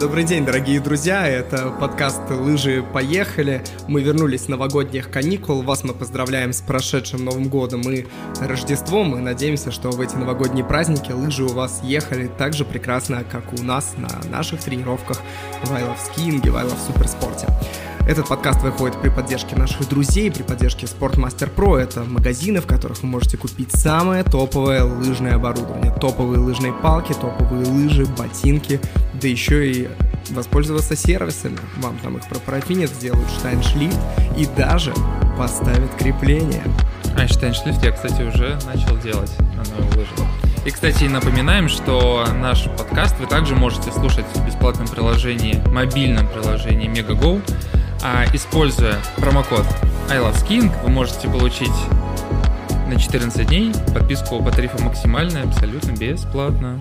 Добрый день, дорогие друзья, это подкаст «Лыжи поехали». Мы вернулись с новогодних каникул, вас мы поздравляем с прошедшим Новым годом и Рождеством. Мы надеемся, что в эти новогодние праздники лыжи у вас ехали так же прекрасно, как у нас на наших тренировках в I Love Skiing и в I Love Суперспорте. Этот подкаст выходит при поддержке наших друзей, при поддержке Sportmaster Pro. Это магазины, в которых вы можете купить самое топовое лыжное оборудование. Топовые лыжные палки, топовые лыжи, ботинки, да еще и воспользоваться сервисами. Вам там их пропарафинят, сделают штайншлифт и даже поставят крепление. А штайншлифт я, кстати, уже начал делать на новой лыже. И, кстати, напоминаем, что наш подкаст вы также можете слушать в бесплатном приложении, мобильном приложении MegaGo. А используя промокод I Love Skiing, вы можете получить на 14 дней подписку по тарифу максимальная абсолютно бесплатно.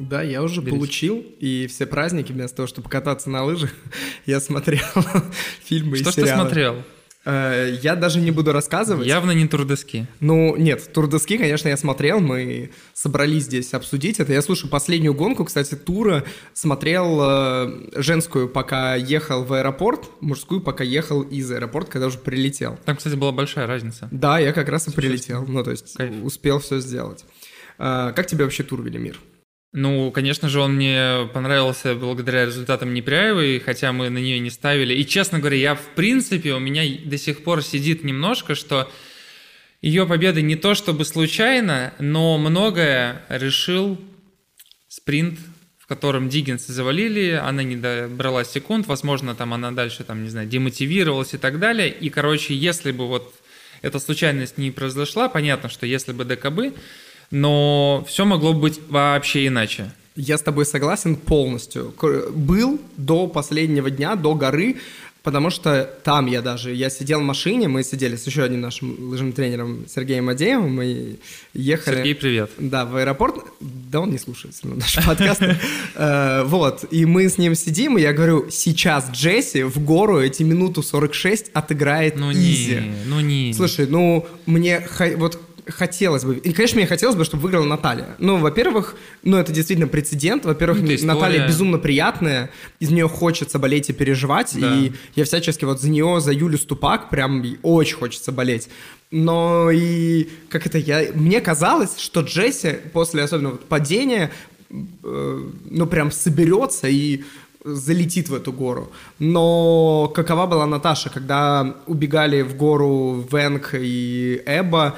Да, я уже Берите. получил, и все праздники, вместо того, чтобы кататься на лыжах, я смотрел фильмы Что и сериалы. Что ты смотрел? Э, я даже не буду рассказывать. Явно не турдески. Ну, нет, турдески, конечно, я смотрел, мы собрались здесь обсудить это. Я слушаю последнюю гонку, кстати, тура смотрел э, женскую, пока ехал в аэропорт, мужскую, пока ехал из аэропорта, когда уже прилетел. Там, кстати, была большая разница. Да, я как раз и прилетел, ну, то есть Кайф. успел все сделать. Э, как тебе вообще тур, Велимир? Ну, конечно же, он мне понравился благодаря результатам Непряевой, хотя мы на нее не ставили. И, честно говоря, я, в принципе, у меня до сих пор сидит немножко, что ее победа не то чтобы случайно, но многое решил спринт, в котором Диггинса завалили, она не добрала секунд, возможно, там она дальше, там, не знаю, демотивировалась и так далее. И, короче, если бы вот эта случайность не произошла, понятно, что если бы ДКБ, но все могло быть вообще иначе. Я с тобой согласен полностью. Был до последнего дня, до горы, потому что там я даже, я сидел в машине, мы сидели с еще одним нашим лыжным тренером Сергеем Адеевым, мы ехали... Сергей, привет. Да, в аэропорт. Да он не слушает наш подкаст. Э, вот, и мы с ним сидим, и я говорю, сейчас Джесси в гору эти минуту 46 отыграет ну изи. Ну не. Слушай, ну мне вот хотелось бы, и, конечно, мне хотелось бы, чтобы выиграла Наталья. Ну, во-первых, ну, это действительно прецедент. Во-первых, ну, Наталья безумно приятная, из нее хочется болеть и переживать, да. и я всячески вот за нее, за Юлю Ступак, прям очень хочется болеть. Но и, как это, я, мне казалось, что Джесси после особенно вот падения, э, ну, прям соберется и залетит в эту гору. Но какова была Наташа, когда убегали в гору Венг и Эба,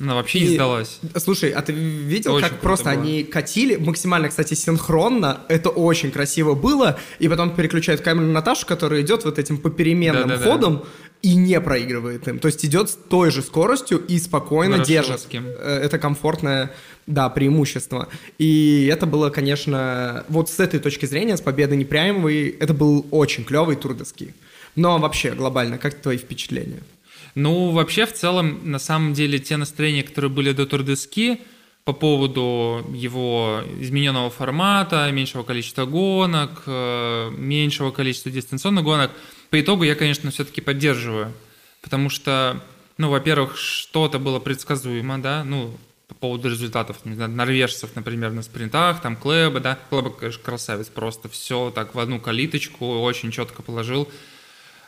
она вообще и, не сдалась. Слушай, а ты видел, очень как просто было. они катили максимально, кстати, синхронно? Это очень красиво было. И потом переключают камеру на Наташу, которая идет вот этим попеременным да, да, ходом да. и не проигрывает им. То есть идет с той же скоростью и спокойно держит. Э, это комфортное, да, преимущество. И это было, конечно, вот с этой точки зрения, с победой Непрямовой, это был очень клевый тур доски. Но вообще, глобально, как твои впечатления? Ну, вообще, в целом, на самом деле, те настроения, которые были до Турдески по поводу его измененного формата, меньшего количества гонок, э, меньшего количества дистанционных гонок, по итогу я, конечно, все-таки поддерживаю. Потому что, ну, во-первых, что-то было предсказуемо, да, ну, по поводу результатов, не знаю, норвежцев, например, на спринтах, там Клэба, да, Клэба, конечно, красавец, просто все так в одну калиточку, очень четко положил.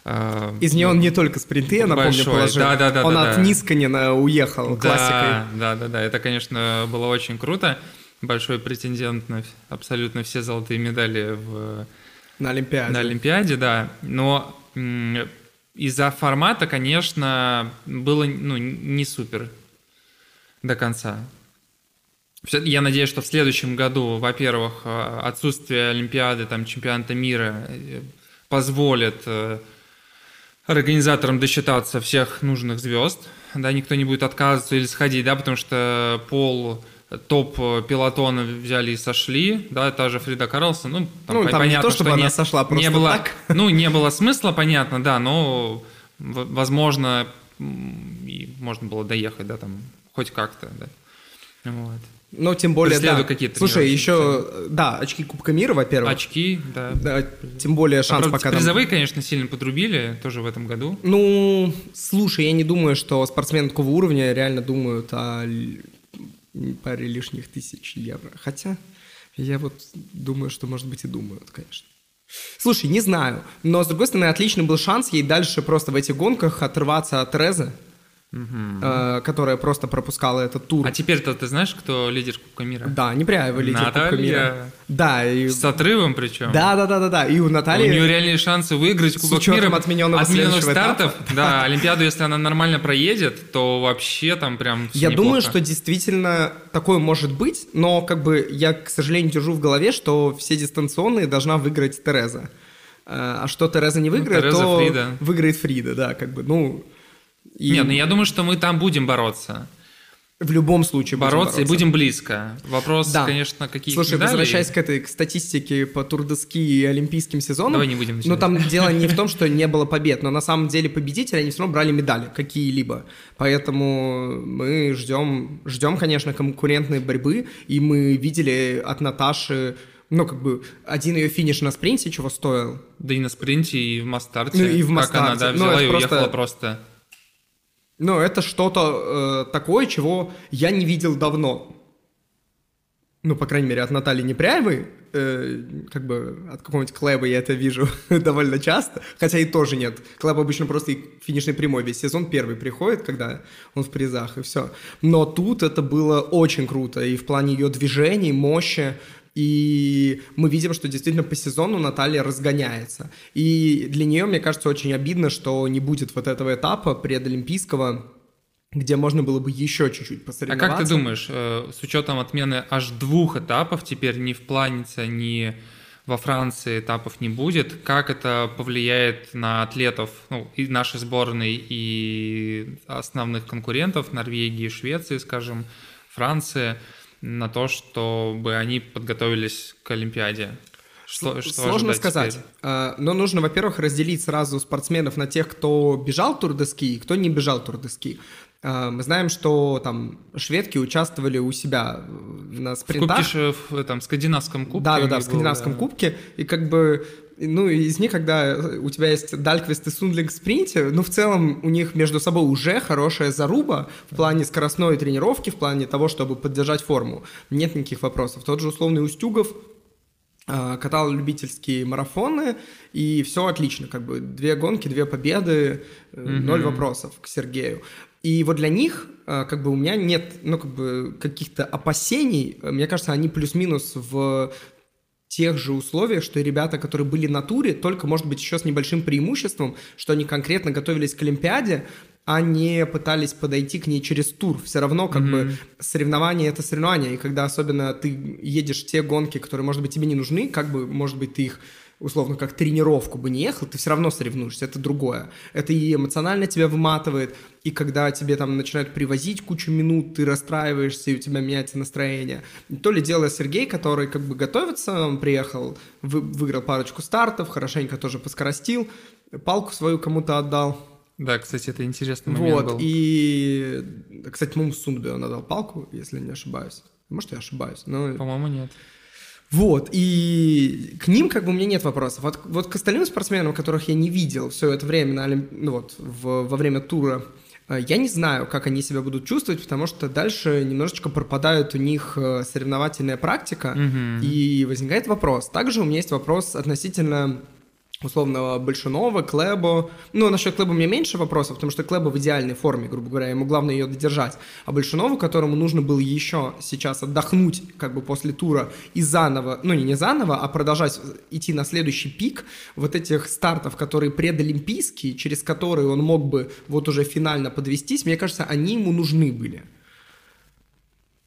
А, Из нее он не только спринты, я напомню, большой. положил. Да, да, да, он да, от да. Нисканина уехал да, классикой. Да, да, да. Это, конечно, было очень круто. Большой претендент на абсолютно все золотые медали в... на Олимпиаде. На Олимпиаде, да. Но из-за формата, конечно, было ну, не супер до конца. Я надеюсь, что в следующем году, во-первых, а, отсутствие Олимпиады, там, чемпионата мира э, позволит э, организаторам досчитаться всех нужных звезд, да, никто не будет отказываться или сходить, да, потому что пол топ пилотона взяли и сошли, да, та же Фрида Карлсон, ну, там, ну, там понятно, не то, чтобы что она не, сошла просто не было, так. Ну, не было смысла, понятно, да, но, возможно, и можно было доехать, да, там, хоть как-то, да, вот. Ну, тем более, да. какие-то Слушай, еще, да, очки Кубка мира, во-первых. Очки, да. да. Тем более шанс а, пока... Призовые, там... конечно, сильно подрубили тоже в этом году. Ну, слушай, я не думаю, что спортсмены такого уровня реально думают о паре лишних тысяч евро. Хотя, Я вот думаю, что, может быть, и думают, конечно. Слушай, не знаю, но, с другой стороны, отличный был шанс ей дальше просто в этих гонках отрываться от Резы э, которая просто пропускала этот тур. А теперь-то ты знаешь, кто лидер Кубка мира? Да, Непряева лидер Наталья. Кубка мира. Да, и... С отрывом причем. Да, да, да, да, да. И у Натальи... У нее реальные шансы выиграть Кубок мира. отмененного отмененных следующего стартов. этапа. Да, Олимпиаду, если она нормально проедет, то вообще там прям Я думаю, неплохо. что действительно такое может быть, но как бы я, к сожалению, держу в голове, что все дистанционные должна выиграть Тереза. Э, А что Тереза не выиграет, Ну, Тереза, то Фрида. выиграет Фрида, да, как бы, ну... И Нет, ну я думаю, что мы там будем бороться. в любом случае будем Бороться и будем близко. Вопрос, Да. конечно, какие Слушай, медалей. возвращаясь к этой к статистике по турдески и олимпийским сезонам, Давай не будем ну начинать. там дело не в том, что не было побед, но на самом деле победители, они все равно брали медали какие-либо. Поэтому мы ждем, ждем, конечно, конкурентной борьбы, и мы видели от Наташи, ну, как бы, один ее финиш на спринте чего стоил. Да и на спринте, и в Мастарте. Ну, и в Как она, Мастарте. да, Ну, взяла это и просто- уехала просто. Ну, это что-то э, такое, чего я не видел давно. Ну, по крайней мере, от Натальи Непряевой, э, как бы от какого-нибудь Клэба я это вижу довольно часто, хотя и тоже нет. Клэб обычно просто и финишной прямой весь сезон первый приходит, когда он в призах, и все. Но тут это было очень круто, и в плане ее движений, мощи, и мы видим, что действительно по сезону Наталья разгоняется. И для нее, мне кажется, очень обидно, что не будет вот этого этапа предолимпийского, где можно было бы еще чуть-чуть А посоревноваться. как ты думаешь, э, с учетом отмены аж двух этапов, теперь ни в Планице, ни во Франции этапов не будет, как это повлияет на атлетов ну, и нашей сборной, и основных конкурентов Норвегии, Швеции, скажем, Франции, на то, чтобы они подготовились к Олимпиаде? Что, что Сложно сказать. теперь? А, Но нужно, во-первых, разделить сразу спортсменов на тех, кто бежал тур де ски и кто не бежал тур де ски. А, Мы знаем, что там шведки участвовали у себя на В спринтах. кубке, же, в этом скандинавском кубке. Да, да, да, в скандинавском был, да. кубке. И как бы, ну, из них, когда у тебя есть Дальквист и Сундлинг в спринте, ну, в целом у них между собой уже хорошая заруба в плане скоростной тренировки, в плане того, чтобы поддержать форму. Нет никаких вопросов. Тот же условный Устюгов а, катал любительские марафоны, и все отлично, как бы две гонки, две победы, э, ноль вопросов к Сергею. И вот для них, а, как бы у меня нет, ну, как бы каких-то опасений, мне кажется, они плюс-минус в тех же условиях, что и ребята, которые были на туре, только, может быть, еще с небольшим преимуществом, что они конкретно готовились к Олимпиаде, а не пытались подойти к ней через тур. Все равно, как бы, соревнование — это соревнование, и когда особенно ты едешь в те гонки, которые, может быть, тебе не нужны, как бы, может быть, ты их условно, как тренировку бы не ехал, ты все равно соревнуешься, это другое. Это и эмоционально тебя выматывает, и когда тебе там начинают привозить кучу минут, ты расстраиваешься, и у тебя меняется настроение. То ли дело Сергей, который как бы готовится, он приехал, вы- выиграл парочку стартов, хорошенько тоже поскоростил, палку свою кому-то отдал. Да, кстати, это интересный момент Вот, был. и, кстати, по-моему, Сундбе он отдал палку, если не ошибаюсь. Может, я ошибаюсь, но... По-моему, нет. Вот, и к ним как бы у меня нет вопросов. Вот, вот к остальным спортсменам, которых я не видел все это время на Олимп- ну вот, в- во время тура, э, я не знаю, как они себя будут чувствовать, потому что дальше немножечко пропадает у них э, соревновательная практика, и возникает вопрос. Также у меня есть вопрос относительно условного Большунова, Клэбо. Ну, насчет Клэба у меня меньше вопросов, потому что Клэба в идеальной форме, грубо говоря, ему главное ее додержать. А Большунову, которому нужно было еще сейчас отдохнуть как бы после тура и заново, ну не, не заново, а продолжать идти на следующий пик вот этих стартов, которые предолимпийские, через которые он мог бы вот уже финально подвестись, мне кажется, они ему нужны были.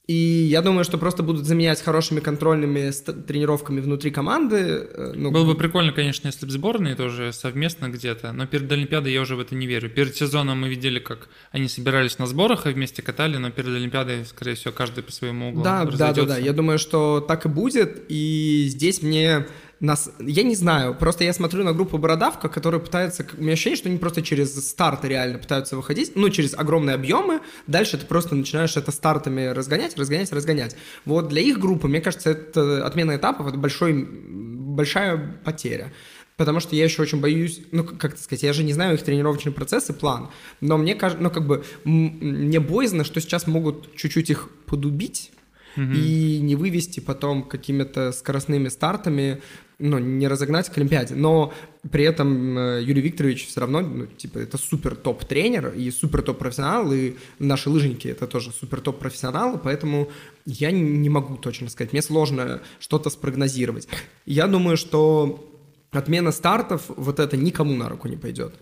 И я думаю, что просто будут заменять хорошими контрольными тренировками внутри команды. э, ну, Было бы прикольно, конечно, если бы сборные тоже совместно где-то, но перед Олимпиадой я уже в это не верю. Перед сезоном мы видели, как они собирались на сборах и вместе катали, но перед Олимпиадой, скорее всего, каждый по своему углу Да, да, да, да. разойдется. Я думаю, что так и будет. И здесь мне нас, я не знаю, просто я смотрю на группу Бородавка, которая пытается, у меня ощущение, что они просто через старты реально пытаются выходить, ну, через огромные объемы, дальше ты просто начинаешь это стартами разгонять, разгонять, разгонять. Вот для их группы, мне кажется, это отмена этапов, это большой, большая потеря. Потому что я еще очень боюсь, ну, как сказать, я же не знаю их тренировочный процесс и план, но мне кажется, ну, как бы, мне боязно, что сейчас могут чуть-чуть их подубить, и не вывести потом какими-то скоростными стартами, ну, не разогнать к Олимпиаде. Но при этом э, Юрий Викторович все равно, ну, типа, это супер топ-тренер и супер топ-профессионал, и наши лыжники это тоже супер топ-профессионалы, поэтому я не могу точно сказать. Мне сложно что-то спрогнозировать. Я думаю, что отмена стартов, вот это никому на руку не пойдет.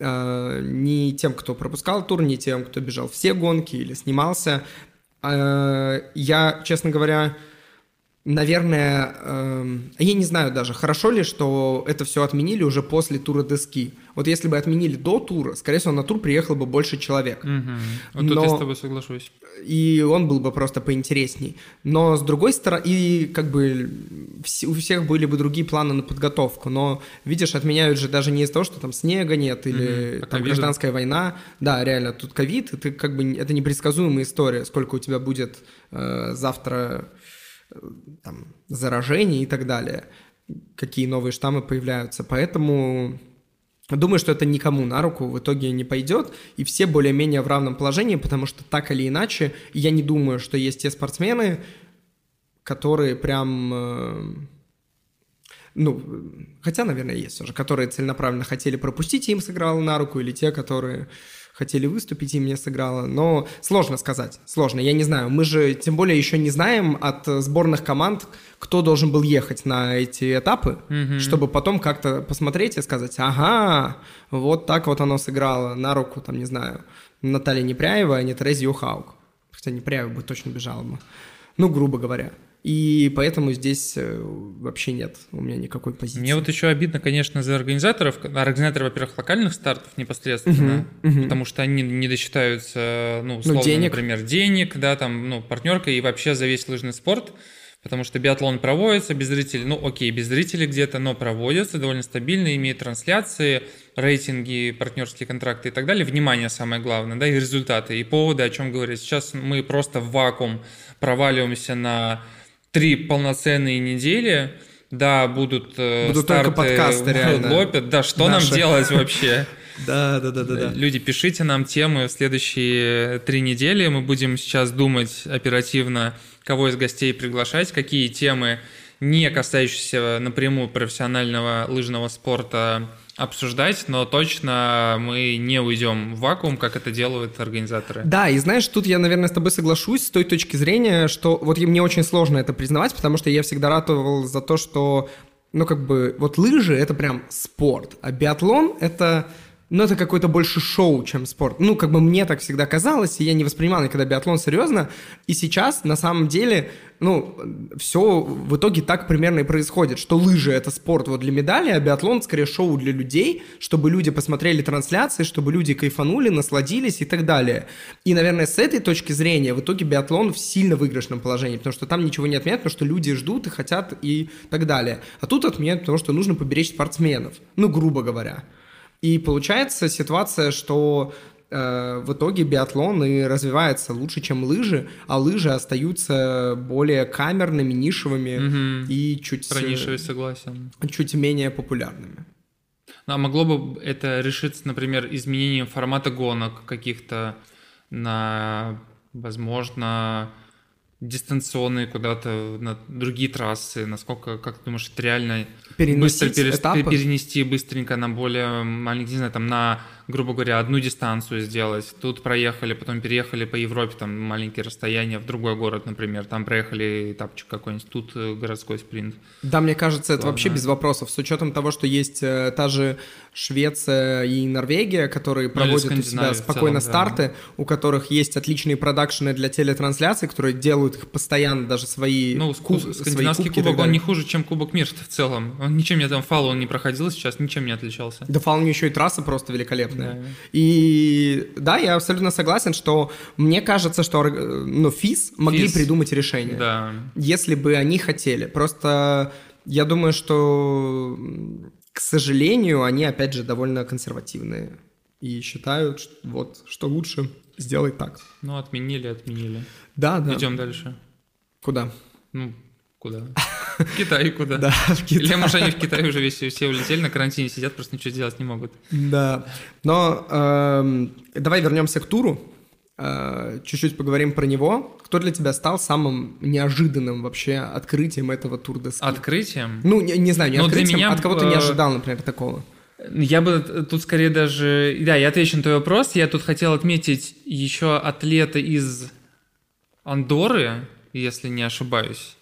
Э, ни тем, кто пропускал тур, ни тем, кто бежал все гонки или снимался. Э, я, честно говоря, наверное, э, я не знаю даже, хорошо ли, что это все отменили уже после тура доски. Вот если бы отменили до тура, скорее всего, на тур приехало бы больше человек. Угу. Вот Но... тут я с тобой соглашусь. И он был бы просто поинтересней. Но с другой стороны, и как бы у всех были бы другие планы на подготовку. Но, видишь, отменяют же даже не из-за того, что там снега нет или угу. там гражданская война. Да, реально, тут ковид, это как бы это непредсказуемая история, сколько у тебя будет э, завтра там, заражений и так далее, какие новые штаммы появляются. Поэтому думаю, что это никому на руку в итоге не пойдет, и все более-менее в равном положении, потому что так или иначе, я не думаю, что есть те спортсмены, которые прям... Э, ну, хотя, наверное, есть все же, которые целенаправленно хотели пропустить, и им сыграло на руку, или те, которые хотели выступить, и мне сыграло. Но сложно сказать, сложно. Я не знаю. Мы же тем более еще не знаем от сборных команд, кто должен был ехать на эти этапы, mm-hmm. чтобы потом как-то посмотреть и сказать, ага, вот так вот оно сыграло на руку, там, не знаю, Наталья Непряева, а не Терези Юхаук. Хотя Непряева бы точно бежала бы. Ну, грубо говоря. И поэтому здесь э, вообще нет у меня никакой позиции. Мне вот еще обидно, конечно, за организаторов. Организаторы, во-первых, локальных стартов непосредственно, угу, угу. потому что они не досчитаются, ну, ну условно, ну, денег. например, денег, да, там, ну, партнерка и вообще за весь лыжный спорт. Потому что биатлон проводится без зрителей, ну окей, без зрителей где-то, но проводится довольно стабильно, имеет трансляции, рейтинги, партнерские контракты и так далее. Внимание самое главное, да, и результаты, и поводы, о чем говорить. Сейчас мы просто в вакуум проваливаемся на три полноценные недели, да, будут, э, будут старты, только подкасты, реально. лопят, да, что Наши. нам делать вообще? Да, да, да, да, да. Люди, пишите нам темы в следующие три недели. Мы будем сейчас думать оперативно, кого из гостей приглашать, какие темы, не касающиеся напрямую профессионального лыжного спорта, обсуждать, но точно мы не уйдем в вакуум, как это делают организаторы. Да, и знаешь, тут я, наверное, с тобой соглашусь с той точки зрения, что вот мне очень сложно это признавать, потому что я всегда ратовал за то, что, ну, как бы, вот лыжи — это прям спорт, а биатлон — это но это какое-то больше шоу, чем спорт. Ну, как бы мне так всегда казалось, и я не воспринимал никогда биатлон серьезно. И сейчас, на самом деле, ну, все в итоге так примерно и происходит, что лыжи — это спорт вот для медали, а биатлон скорее шоу для людей, чтобы люди посмотрели трансляции, чтобы люди кайфанули, насладились и так далее. И, наверное, с этой точки зрения в итоге биатлон в сильно выигрышном положении, потому что там ничего не отменяют, потому что люди ждут и хотят и так далее. А тут отменяют, потому что нужно поберечь спортсменов, ну, грубо говоря. И получается ситуация, что э, в итоге биатлон и развивается лучше, чем лыжи, а лыжи остаются более камерными, нишевыми угу. и чуть... Про нишевый согласен. Чуть менее популярными. А могло бы это решиться, например, изменением формата гонок каких-то на, возможно, дистанционные куда-то на другие трассы? Насколько, как ты думаешь, это реально быстро перес... перенести быстренько на более маленький, не знаю, там на грубо говоря, одну дистанцию сделать. Тут проехали, потом переехали по Европе, там маленькие расстояния, в другой город, например, там проехали этапчик какой-нибудь, тут э, городской спринт. Да, мне кажется, это вообще без вопросов, с учетом того, что есть э, та же Швеция и Норвегия, которые ну, проводят у себя спокойно целом, старты, да. у которых есть отличные продакшены для телетрансляций, которые делают их постоянно, даже свои Ну, куб, скандинавский свои кубок, он не хуже, чем Кубок мира в целом. Он ничем мне там фал он не проходил сейчас, ничем не отличался. Да фал еще и трасса просто великолепная великолепная. Да. И да, я абсолютно согласен, что мне кажется, что ну, ФИС могли ФИС. придумать решение, да. если бы они хотели. Просто я думаю, что, к сожалению, они, опять же, довольно консервативные и считают, что, вот, что лучше сделать так. Ну, отменили, отменили. Да, да. Идем дальше. Куда? Ну, Куда? В Китай куда? Да, в Китай. Или, может, они в Китай уже весь, все улетели, на карантине сидят, просто ничего сделать не могут. Да, но э, давай вернемся к туру. э, чуть-чуть поговорим про него. Кто для тебя стал самым неожиданным вообще открытием этого тур де ски? Открытием? Ну, не, не знаю, не Ну, для открытием, меня, от кого ты не ожидал, например, такого. Я бы тут скорее даже... Да, я отвечу на твой вопрос. Я тут хотел отметить еще атлета из Андоры, если не ошибаюсь.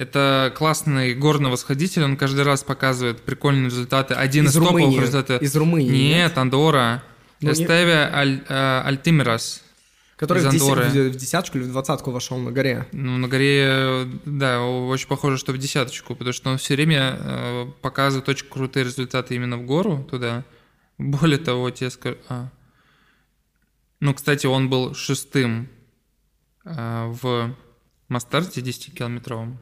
Это классный горный восходитель, он каждый раз показывает прикольные результаты. Один из, Из топовых Румынии. результатов. Из Румынии, Нет, Андора. Ну, не- Эстеве Аль, э, Альтимирас. Который в, деся- в десяточку или в двадцатку вошел на горе. Ну, на горе, да, очень похоже, что в десяточку, потому что он все время э, показывает очень крутые результаты именно в гору туда. Более того, тебе скажу... а. Ну, кстати, он был шестым э, в Мастарте 10-километровом.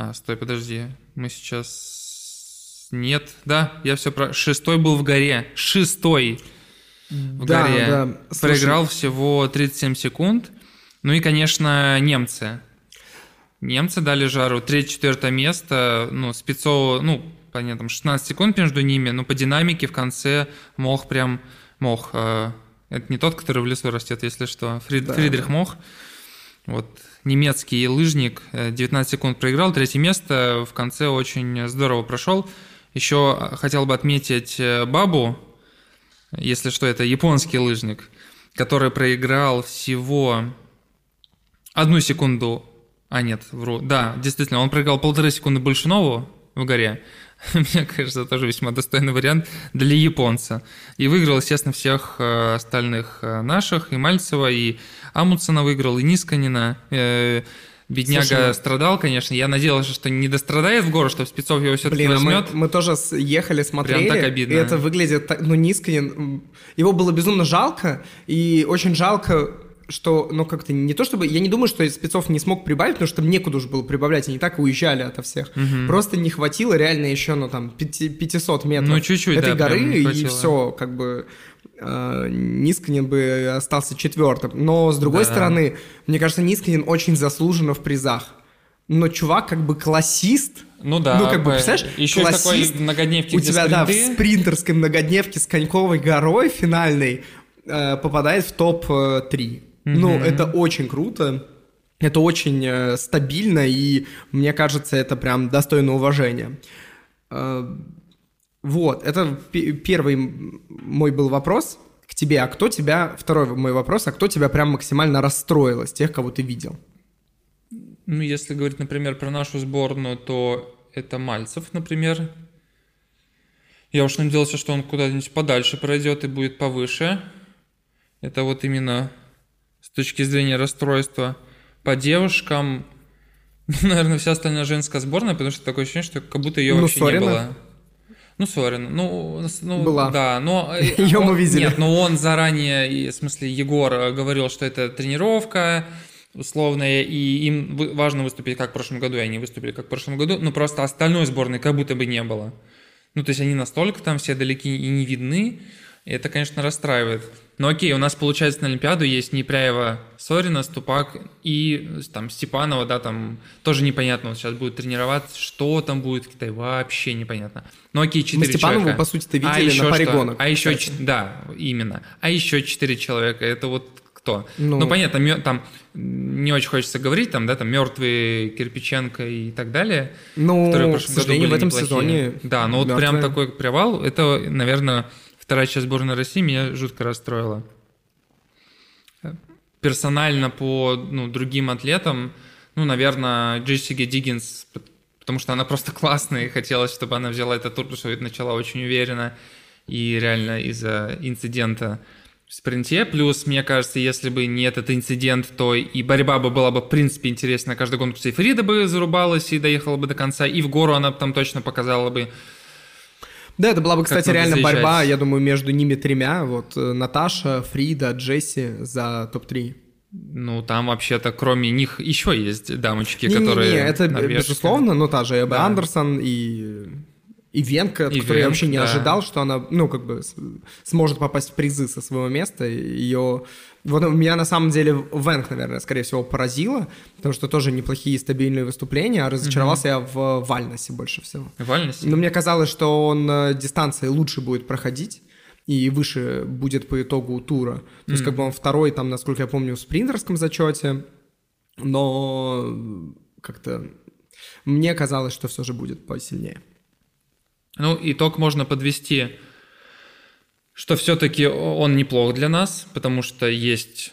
А, стой, подожди. Мы сейчас... Нет, да, я все про... Шестой был в горе. Шестой в Да, горе. да. Слушай, Проиграл всего 37 секунд. Ну и, конечно, немцы. Немцы дали жару. Третье-четвертое место. Ну, спецово, ну, понятно, там 16 секунд между ними, но по динамике в конце Мох прям... Мох, э, это не тот, который в лесу растет, если что. Фрид- Да, Фридрих да. Мох. Вот немецкий лыжник, э, 19 секунд проиграл, третье место в конце очень здорово прошел. Еще э, хотел бы отметить э, Бабу, если что, это японский лыжник, который проиграл всего одну секунду. А, нет, вру. Да, действительно, он проиграл полторы секунды больше нового в горе. Мне кажется, тоже весьма достойный вариант для японца. И выиграл, естественно, всех э, остальных э, наших. И Мальцева, и Амундсена выиграл, и Нисканина. Э, Бедняга Слушай, ну- страдал, конечно. Я надеялся, что не дострадает в гору, что Спецов его все-таки Блин, а мы, возьмет. мы тоже ехали, смотрели, так обидно. и это выглядит, так- ну, низко, его было безумно жалко, и очень жалко, что, ну, как-то не то чтобы, я не думаю, что спецов не смог прибавить, потому что мне некуда уже было прибавлять, они так уезжали ото всех. Просто не хватило реально еще, ну, там, пяти- 500 метров Ну, чуть-чуть, этой да, горы, и все, как бы... э, Нисканин бы остался четвертым. Но, с другой Да. стороны, мне кажется, Нисканин очень заслуженно в призах. Но чувак как бы классист, Ну да, ну, как бы, представляешь, еще классист, такой многодневки, у тебя, да, в спринты. спринтерской многодневке с Коньковой горой финальной э, попадает в топ-3. Ну, это очень круто. Это очень э, стабильно, и мне кажется, это прям достойно уважения. Э, вот, это пе- первый мой был вопрос к тебе. А кто тебя, второй мой вопрос, а кто тебя прям максимально расстроил из тех, кого ты видел? Ну, если говорить, например, про нашу сборную, то это Мальцев, например. Я уж надеялся, что он куда-нибудь подальше пройдет и будет повыше. Это вот именно точки зрения расстройства. По девушкам, ну, наверное, вся остальная женская сборная, потому что такое ощущение, что как будто ее Ну, вообще Сорина. не было. Ну, Сорина, ну, ну Была. да, но... э, Её мы видели. Нет, но он заранее, в смысле, Егор э, говорил, что это тренировка условная, и им важно выступить как в прошлом году, и они выступили как в прошлом году, но просто остальной сборной как будто бы не было. Ну, то есть они настолько там все далеки и не видны, и это, конечно, расстраивает. Но окей, у нас, получается, на Олимпиаду есть Непряева, Сорина, Ступак и там Степанова, да, там тоже непонятно, вот сейчас будет тренироваться, что там будет в Китае, вообще непонятно. Ну окей, четыре Мы Степанову, человека. по сути-то, видели а на еще паре что? гонок, А еще, ч- да, именно. А еще четыре человека, это вот кто? Ну. Ну, понятно, там не очень хочется говорить, там, да, там мертвые Кирпиченко и так далее. Ну, которые в к прошлом году сожалению, в были этом неплохие. сезоне... Да, но вот прям мёртвые. такой привал, это, наверное, вторая часть сборной России меня жутко расстроила. Персонально по ну, другим атлетам, ну, наверное, Джессика Диггинс, потому что она просто классная, и хотелось, чтобы она взяла этот тур, потому что начала очень уверенно, и реально из-за инцидента в спринте. Плюс, мне кажется, если бы не этот инцидент, то и борьба бы была бы, в принципе, интересна каждый гонку. И Фрида бы зарубалась и доехала бы до конца, и в гору она бы там точно показала бы. Да, это была бы, кстати, реально заезжать. борьба, я думаю, между ними тремя. Вот э, Наташа, Фрида, Джесси за топ-3. Ну, там вообще-то кроме них еще есть дамочки, Не-не-не, которые... это норвежские. безусловно, ну та же Эбба Да. Андерсон и... И Венка, от И которой я Венк, вообще не да. ожидал, что она, ну, как бы сможет попасть в призы со своего места. Ее... Вот меня на самом деле Венк, наверное, скорее всего, поразила, потому что тоже неплохие стабильные выступления, а разочаровался я в Вальнесе больше всего. Вальность? Но мне казалось, что он э, дистанции лучше будет проходить. и выше будет по итогу тура. То mm. есть как бы он второй, там, насколько я помню, в спринтерском зачете, но как-то мне казалось, что все же будет посильнее. Ну, итог можно подвести, что все-таки он неплох для нас, потому что есть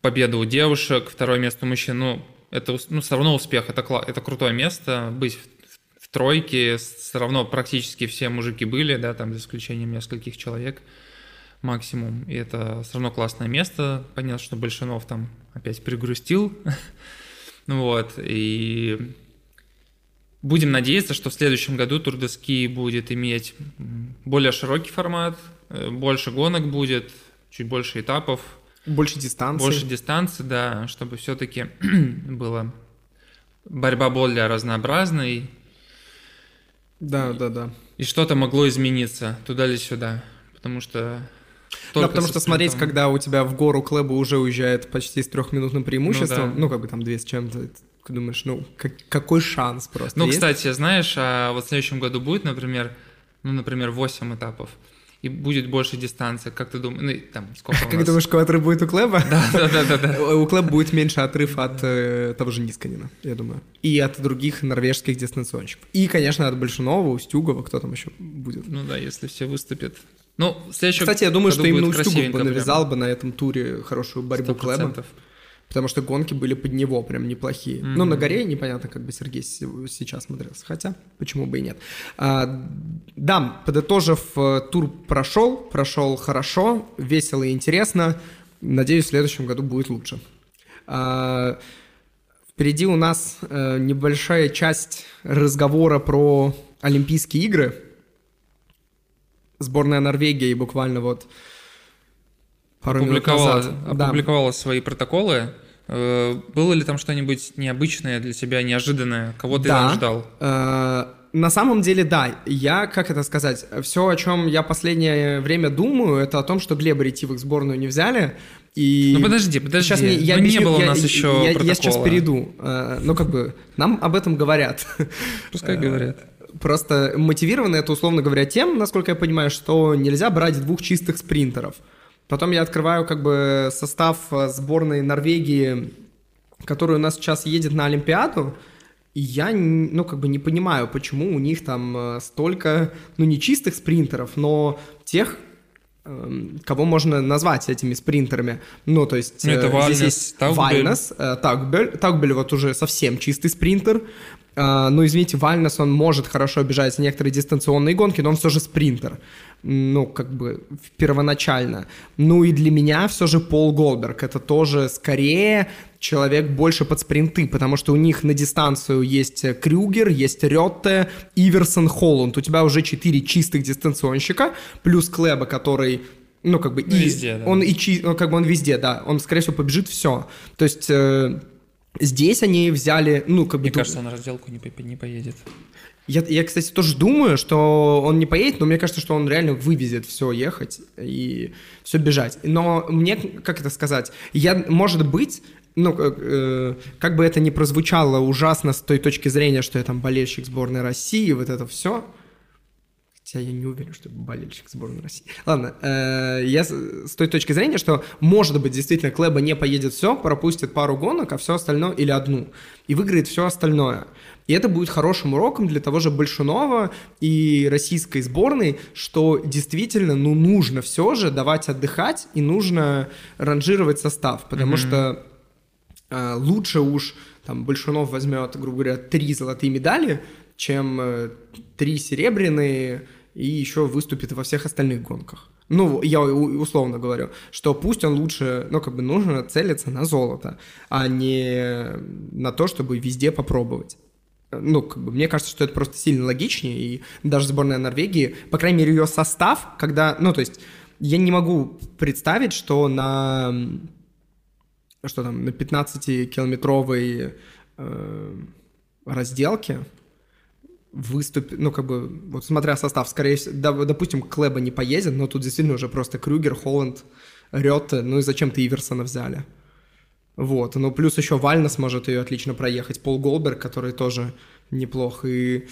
победа у девушек, второе место у мужчин. Ну, это ну, все равно успех, это, это крутое место, быть в, в тройке, все равно практически все мужики были, да, там за исключением нескольких человек максимум, и это все равно классное место. Понятно, что Большинов там опять пригрустил, вот, и Будем надеяться, что в следующем году Тур де Ски будет иметь более широкий формат, больше гонок будет, чуть больше этапов. Больше дистанции. Больше дистанции, да, чтобы все-таки была борьба более разнообразной. Да, да, да. И что-то могло измениться туда или сюда. Потому что да, потому что смотреть, когда у тебя в гору Клэба уже уезжает почти с трехминутным преимуществом, ну, да. ну как бы там две с чем-то, ты думаешь, ну, как, какой шанс просто Ну, есть? кстати, знаешь, а вот в следующем году будет, например, ну, например, 8 этапов, и будет больше дистанции, как ты думаешь, ну, там, сколько Как ты думаешь, отрыв будет у Клэба? Да, да, да, да. У Клэба будет меньше отрыв от э, того же Нисканина, я думаю. И от других норвежских дистанционщиков. И, конечно, от Большунова, Устюгова, кто там еще будет. Ну да, если все выступят. Ну, следующий Кстати, я думаю, что именно Устюгов бы навязал бы на этом туре хорошую борьбу 100%. Клэба потому что гонки были под него прям неплохие. Mm-hmm. Ну, на горе непонятно, как бы Сергей сейчас смотрелся, хотя почему бы и нет. А, да, подытожив, э, тур прошел, прошел хорошо, весело и интересно. Надеюсь, в следующем году будет лучше. А, впереди у нас а, небольшая часть разговора про Олимпийские игры. Сборная Норвегии буквально вот пару опубликовала, минут назад. Опубликовала да. свои протоколы. Э, было ли там что-нибудь необычное для тебя, неожиданное? Кого ты да. ждал? Э, на самом деле, да. Я, как это сказать, все, о чем я последнее время думаю, это о том, что Глеба Ретивых в сборную не взяли. И ну подожди, подожди. Сейчас я ну, объясню, не было я, у нас еще я, я, я сейчас перейду. Э, ну как бы нам об этом говорят. Пускай говорят. Просто мотивировано это, условно говоря, тем, насколько я понимаю, что нельзя брать двух чистых спринтеров. Потом я открываю как бы состав э, сборной Норвегии, который у нас сейчас едет на Олимпиаду, и я, ну, как бы не понимаю, почему у них там э, столько, ну, не чистых спринтеров, но тех, эм, кого можно назвать этими спринтерами. Ну, то есть ну, это Вальнес, здесь есть Вальнес, Тагбель. Тагбель вот уже совсем чистый спринтер. Ну, извините, Вальнес, он может хорошо бежать некоторые дистанционные гонки, но он все же спринтер ну, как бы первоначально. Ну и для меня все же Пол Голдберг. Это тоже скорее человек больше под спринты, потому что у них на дистанцию есть Крюгер, есть Ротте, Иверсон, Холланд. У тебя уже четыре чистых дистанционщика, плюс Клеба, который ну, как бы, ну, и везде, да. он и чи, ну, как бы он везде, да, он, скорее всего, побежит все. То есть э, здесь они взяли, ну, как бы... Мне кажется, он на разделку не, не поедет. Я, я, кстати, тоже думаю, что он не поедет, но мне кажется, что он реально вывезет все ехать и все бежать. Но мне, как это сказать, я, может быть, ну, э, как бы это ни прозвучало ужасно с той точки зрения, что я там болельщик сборной России, вот это все, Хотя я не уверен, что болельщик сборной России. Ладно, э, я с, с той точки зрения, что, может быть, действительно, Клеба не поедет все, пропустит пару гонок, а все остальное, или одну, и выиграет все остальное. И это будет хорошим уроком для того же Большунова и российской сборной, что действительно, ну, нужно все же давать отдыхать и нужно ранжировать состав, потому mm-hmm. что э, лучше уж там Большунов возьмет, грубо говоря, три золотые медали, чем э, три серебряные и еще выступит во всех остальных гонках. Ну, я условно говорю, что пусть он лучше, ну, как бы нужно целиться на золото, а не на то, чтобы везде попробовать ну, как бы, мне кажется, что это просто сильно логичнее, и даже сборная Норвегии, по крайней мере, ее состав, когда, ну, то есть, я не могу представить, что на, что там, на 15-километровой э, разделке выступит, ну, как бы, вот смотря состав, скорее всего, допустим, Клеба не поедет, но тут действительно уже просто Крюгер, Холланд, Рёте, ну и зачем-то Иверсона взяли. Вот, ну плюс еще Вальна сможет ее отлично проехать, Пол Голберг, который тоже неплох, и...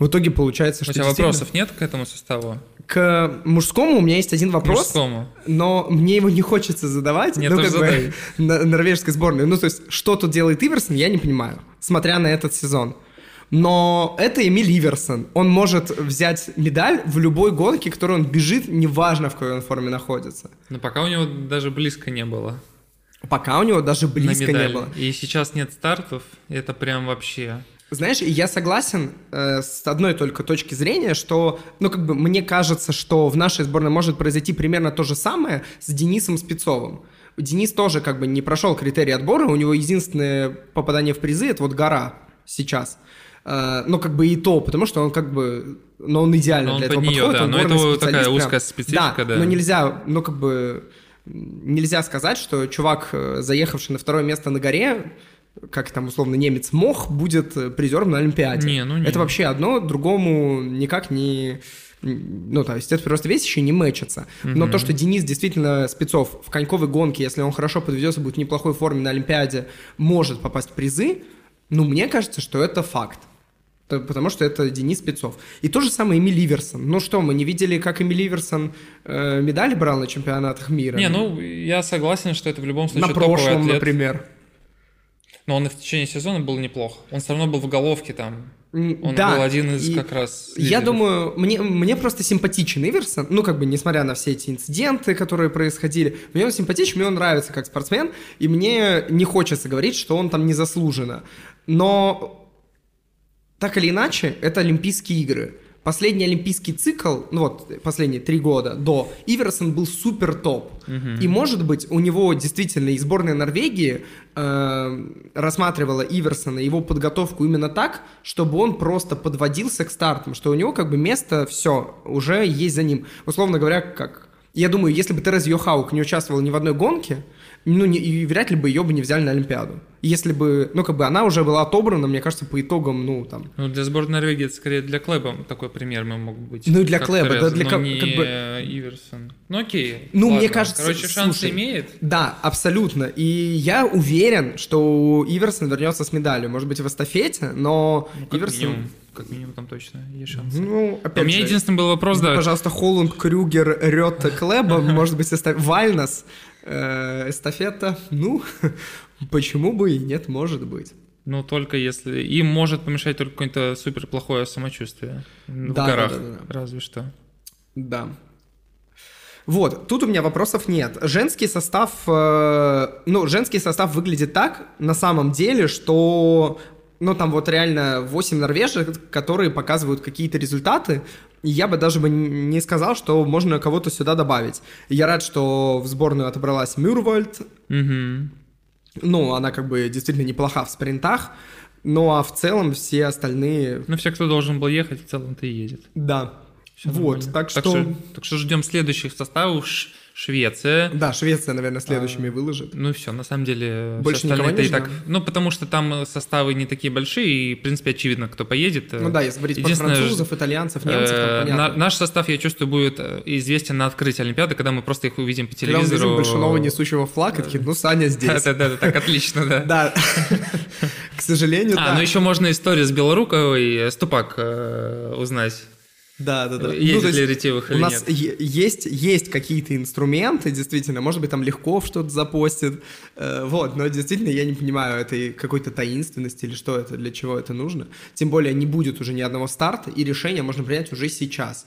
В итоге получается, У что тебя действительно- вопросов нет к этому составу? К мужскому у меня есть один К вопрос, мужскому. но мне его не хочется задавать. Нет, ну, как бы, задай. на- норвежской сборной. Ну, то есть, что тут делает Иверсон, я не понимаю, смотря на этот сезон. Но это Эмиль Иверсон. Он может взять медаль в любой гонке, которой он бежит, неважно, в какой он форме находится. Но пока у него даже близко не было. Пока у него даже близко не было. И сейчас нет стартов, это прям вообще... Знаешь, я согласен э, с одной только точки зрения, что, ну, как бы, мне кажется, что в нашей сборной может произойти примерно то же самое с Денисом Спецовым. Денис тоже как бы не прошел критерий отбора, у него единственное попадание в призы — это вот гора сейчас. Э, ну, как бы и то, потому что он как бы, но он идеально Но он для этого неё, подходит. да, он но это такая прям. узкая специфика, да. но нельзя, ну, как бы, нельзя сказать, что чувак, э, заехавший на второе место на горе, как там условно немец Мох, будет э, призером на Олимпиаде. Не, ну не. Это вообще одно другому никак не... Ну, то есть это просто вещи еще не мэчатся. Но то, что Денис действительно спецов в коньковой гонке, если он хорошо подведется, будет в неплохой форме на Олимпиаде, может попасть в призы, ну, мне кажется, что это факт. Потому что это Денис Спецов. И то же самое Эмиль Ливерсон. Ну что, мы не видели, как Эмиль Ливерсон э, медали брал на чемпионатах мира? Не, ну, я согласен, что это в любом случае на прошлом, атлет. например. Но он и в течение сезона был неплох. Он все равно был в головке там. Он да, был один из и как раз Я лидеров. думаю, мне, мне просто симпатичен Иверсон, ну, как бы, несмотря на все эти инциденты, которые происходили, мне он симпатичен, мне он нравится как спортсмен, и мне не хочется говорить, что он там незаслуженно. Но так или иначе, это Олимпийские игры. Последний олимпийский цикл, ну вот, последние три года до, Иверсон был супер топ. И, может быть, у него действительно и сборная Норвегии э, рассматривала Иверсона, его подготовку именно так, чтобы он просто подводился к стартам, что у него как бы место все, уже есть за ним. Условно говоря, как... Я думаю, если бы Тереза Йохаук не участвовала ни в одной гонке, ну, не- и вряд ли бы ее бы не взяли на Олимпиаду. Если бы, ну, как бы она уже была отобрана, мне кажется, по итогам, ну, там, Ну, для сборной Норвегии это скорее для Клэба такой пример мог быть. Ну, и для Клэба, да, для но как- не как бы- Иверсон. Ну, окей. Ну, мне ладно. кажется, Короче, шанс слушай, имеет. Да, абсолютно. И я уверен, что Иверсон вернется с медалью. Может быть, в эстафете, но Ну, Иверсон... минимум. Как минимум там точно есть шансы. Ну, опять у меня же, единственный был вопрос, да. Пожалуйста, Холланд, Крюгер, Рёта, Клеба, может быть, эста- Вальнес, э, эстафета. Ну, почему бы и нет, может быть. Ну, только если... Им может помешать только какое-то супер плохое самочувствие. В Да, да, горах, да, да, да. разве что. Да. Вот, тут у меня вопросов нет. Женский состав, э, ну, женский состав выглядит так, на самом деле, что, ну, там вот реально 8 норвежек, которые показывают какие-то результаты, и я бы даже бы не сказал, что можно кого-то сюда добавить. Я рад, что в сборную отобралась Мюрвальд, Мгм. ну, она как бы действительно неплоха в спринтах, ну, а в целом все остальные, Ну, все, кто должен был ехать, в целом-то и едет. да. Всё вот, нормально. так что... Так что ждем следующих составов. Швеция. Да, Швеция, наверное, следующими выложит. Ну все, на самом деле, Больше никого не так. Ну, потому что там составы не такие большие, и, в принципе, очевидно, кто поедет. Ну да, если говорить про французов, итальянцев, немцев, там Э, понятно. на- наш состав, я чувствую, будет э, известен на открытии Олимпиады, когда мы просто их увидим по Когда телевизору. видим большого несущего флаг, и такие, ну, Саня здесь. Да-да-да, так отлично, да. Да, к сожалению, А, ну еще можно историю с Белоруковой, э, Ступак узнать. Да, да, да. Ездит Ну, ли ретивых У или нас нет. есть, есть какие-то инструменты, действительно, может быть, там легко что-то запостит, э, вот, но действительно я не понимаю этой какой-то таинственности или что это, для чего это нужно. Тем более не будет уже ни одного старта, и решение можно принять уже сейчас.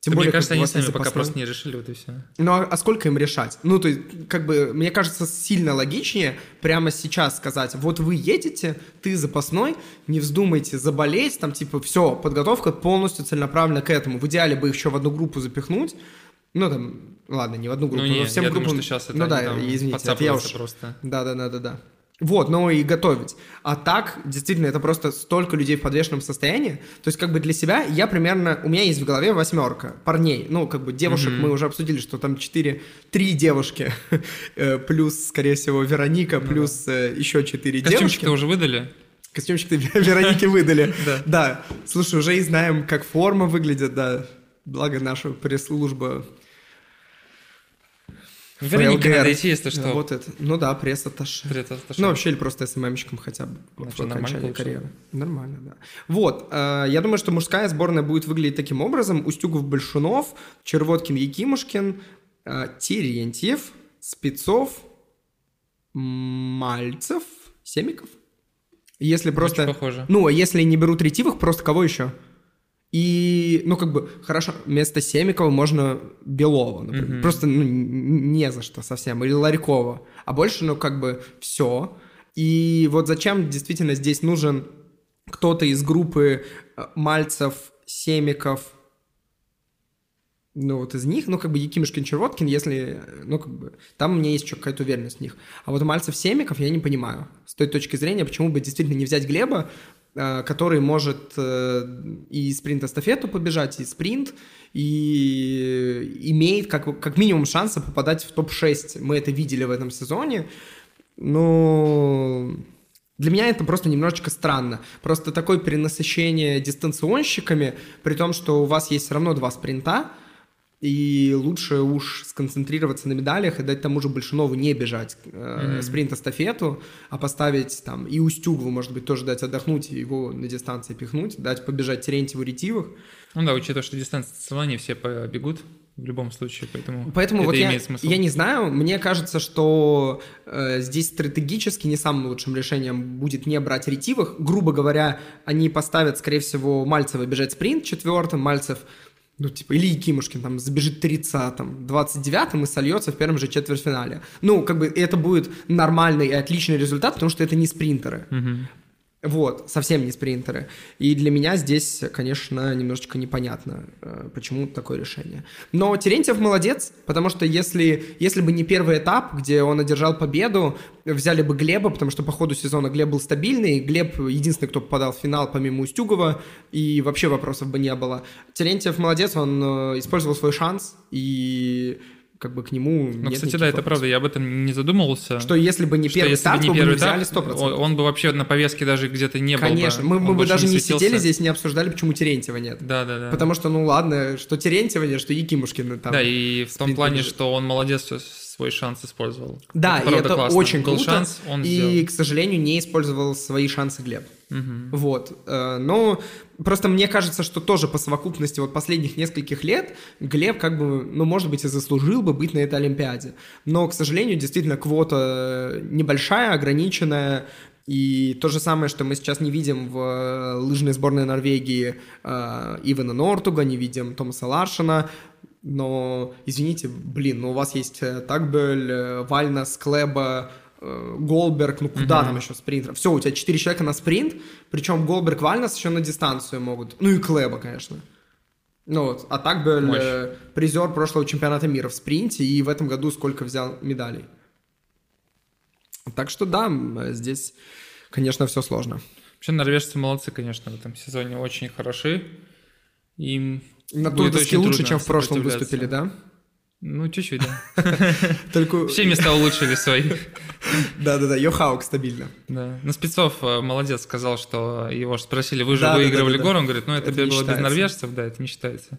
Тем Мне более, кажется, бы у они сами пока просто не решили, вот и все. Ну а, а сколько им решать? Ну, то есть, как бы, мне кажется, сильно логичнее прямо сейчас сказать, вот вы едете, ты запасной, не вздумайте заболеть, там, типа, все, подготовка полностью целенаправлена к этому. В идеале бы их еще в одну группу запихнуть, ну, там, ладно, не в одну группу, Ну, но не, всем я группам... думаю, что сейчас это ну, да, там извините, это я уж... просто. Да, да, да, да, да. Вот, но и готовить. А так, действительно, это просто столько людей в подвешенном состоянии. То есть, как бы для себя я примерно... У меня есть в голове восьмерка парней. Ну, как бы девушек Мгм. мы уже обсудили, что там четыре... Три девушки. э, Плюс, скорее всего, Вероника, плюс э, еще четыре девушки. Костюмчик-то уже выдали? Костюмчик-то Веронике выдали. Да. Да. Слушай, уже и знаем, как форма выглядит, да. Благо наша пресс-служба Веронике ФЛГР надо идти, если что. Работает. Ну да, пресс-атташе. Пресс-атташе. Ну, вообще, или просто SMM щиком хотя бы Значит, окончании карьеры. Нормально, да. Вот, э, я думаю, что мужская сборная будет выглядеть таким образом. Устюгов, Большунов, Червоткин, Якимушкин, э, Терентьев, Спецов, Мальцев, Семиков. Если просто... Очень похоже. Ну, а если не берут ретивых, просто кого еще? И, ну, как бы, хорошо, вместо Семикова можно Белова, например. Мгм. Просто, ну, не за что совсем. Или Ларькова. А больше, ну, как бы, все. И вот зачем действительно здесь нужен кто-то из группы э, Мальцев, Семиков, ну, вот из них, ну, как бы Якимушкин, Червоткин, если, э, ну, как бы, там у меня есть еще какая-то уверенность в них. А вот Мальцев, Семиков я не понимаю. С той точки зрения, почему бы действительно не взять Глеба, который может э, и спринт-эстафету побежать, и спринт, и имеет как, как минимум шансы попадать в топ-6. Мы это видели в этом сезоне. Ну, для меня это просто немножечко странно. Просто такое перенасыщение дистанционщиками, при том, что у вас есть все равно два спринта, и лучше уж сконцентрироваться на медалях и дать тому же Большунову не бежать э, Мгм. спринт-эстафету, а поставить там и Устюгову, может быть, тоже дать отдохнуть, и его на дистанции пихнуть, дать побежать Терентьеву, Ретивых. Ну да, учитывая, что дистанция соревнований все побегут в любом случае, поэтому, Поэтому это вот я, имеет смысл. я не знаю, мне кажется, что э, здесь стратегически не самым лучшим решением будет не брать ретивых. Грубо говоря, они поставят, скорее всего, Мальцева бежать спринт четвертым, Мальцев, ну, типа, или Якимушкин там забежит 30-м, 29-м и сольется в первом же четвертьфинале. Ну, как бы это будет нормальный и отличный результат, потому что это не спринтеры. Мгм. Вот, совсем не спринтеры. И для меня здесь, конечно, немножечко непонятно, э, почему такое решение. Но Терентьев молодец, потому что если, если бы не первый этап, где он одержал победу, взяли бы Глеба, потому что по ходу сезона Глеб был стабильный, Глеб единственный, кто попадал в финал помимо Устюгова, и вообще вопросов бы не было. Терентьев молодец, он э, использовал свой шанс, и как бы к нему Ну, кстати, да, это правда, я об этом не задумывался. Что если бы не Что первый старт, не вы бы первый не этап, 100%. он, он бы вообще на повестке даже где-то не был Конечно, бы. мы, Он мы бы даже не светился. сидели здесь, не обсуждали, почему Терентьева нет. Да, да, да. Потому что, ну ладно, что Терентьева нет, что Якимушкина там. да, и в том плане, что он молодец, свой шанс использовал. Да, и правда это классно. очень Был круто. шанс, он и, сделал. к сожалению, не использовал свои шансы Глеб. Мгм. Вот. э, Но просто мне кажется, что тоже по совокупности вот последних нескольких лет Глеб как бы, ну, может быть, и заслужил бы быть на этой Олимпиаде. Но, к сожалению, действительно, квота небольшая, ограниченная, и то же самое, что мы сейчас не видим в э, лыжной сборной Норвегии э, Ивана Нортуга, не видим Томаса Ларшина, но, извините, блин, ну у вас есть э, Такбель, э, Вальнас, Клеба, э, Голберг, ну куда Мгм. там еще спринтеров? Все, у тебя четыре человека на спринт, причем Голберг, Вальнас еще на дистанцию могут. Ну и Клеба, конечно. Ну вот, а Такбель Мощь. э, призер прошлого чемпионата мира в спринте и в этом году сколько взял медалей. Так что да, здесь, конечно, все сложно. Вообще норвежцы молодцы, конечно, в этом сезоне очень хороши. Им На Турдоске лучше, чем в прошлом выступили, да? Ну, чуть-чуть, да. Только... Все места улучшили свои. Да-да-да, Йохаук стабильно. Да. Но Спецов э, молодец, сказал, что его ж спросили, вы же Да, выигрывали да, да, гору? Он говорит, ну это, Это было без норвежцев, да, это не считается.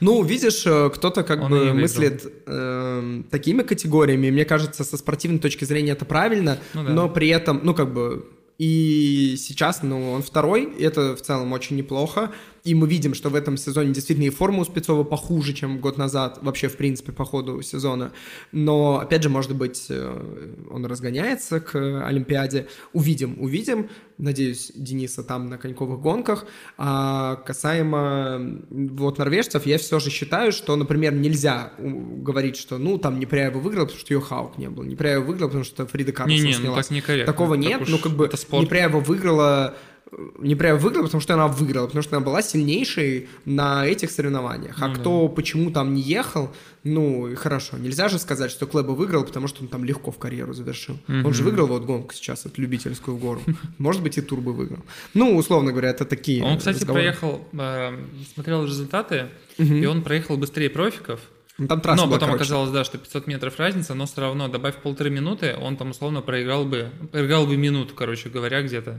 Ну, видишь, э, кто-то как Он бы мыслит эм, такими категориями. Мне кажется, со спортивной точки зрения это правильно, Ну да. но при этом, ну, как бы, и сейчас, ну, он второй, и это в целом очень неплохо. И мы видим, что в этом сезоне действительно и форма у Спецова похуже, чем год назад, вообще, в принципе, по ходу сезона. Но, опять же, может быть, э, он разгоняется к Олимпиаде. Увидим, увидим. Надеюсь, Дениса там на коньковых гонках. А касаемо вот норвежцев, я все же считаю, что, например, нельзя говорить, что, ну, там Непряева выиграл, потому что ее Хаук не был. Непряева выиграл, потому что Фрида Карлсон Не-не, ну снялась. так некорректно. Такого Так нет, ну как бы спорт. Непряева выиграла э, Непряева выиграла, потому что она выиграла, потому что она была сильнейшей на этих соревнованиях. А Ну да. кто почему там не ехал, ну и хорошо. Нельзя же сказать, что Клэба выиграл, потому что он там легко в карьеру завершил. Он же выиграл вот гонку сейчас, эту любительскую гору. Может быть, и Турбо выиграл. Ну, условно говоря, это такие Он, кстати, разговоры. проехал, э, смотрел результаты, Мгм. и он проехал быстрее профиков. Ну, Там трасса но была потом короче. оказалось, да, что 500 метров разница, но все равно, добавив полторы минуты, он там условно проиграл бы, проиграл бы минуту, короче говоря, где-то.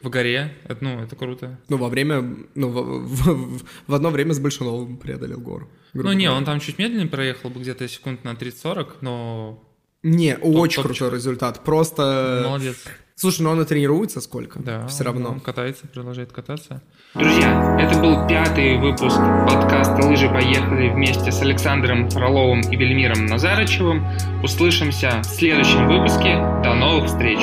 В горе, это, ну, это круто. Ну, во время, ну, в, в, в одно время с Большуновым преодолел гору. Ну, не, он там чуть медленнее проехал бы, где-то секунд на 30-40, но... Не, топ, очень топчик. крутой результат, просто... Молодец. Слушай, ну он и тренируется сколько? Да. Все равно. Он катается, продолжает кататься. Друзья, это был пятый выпуск подкаста «Лыжи поехали» вместе с Александром Фроловым и Вельмиром Назарычевым. Услышимся в следующем выпуске. До новых встреч!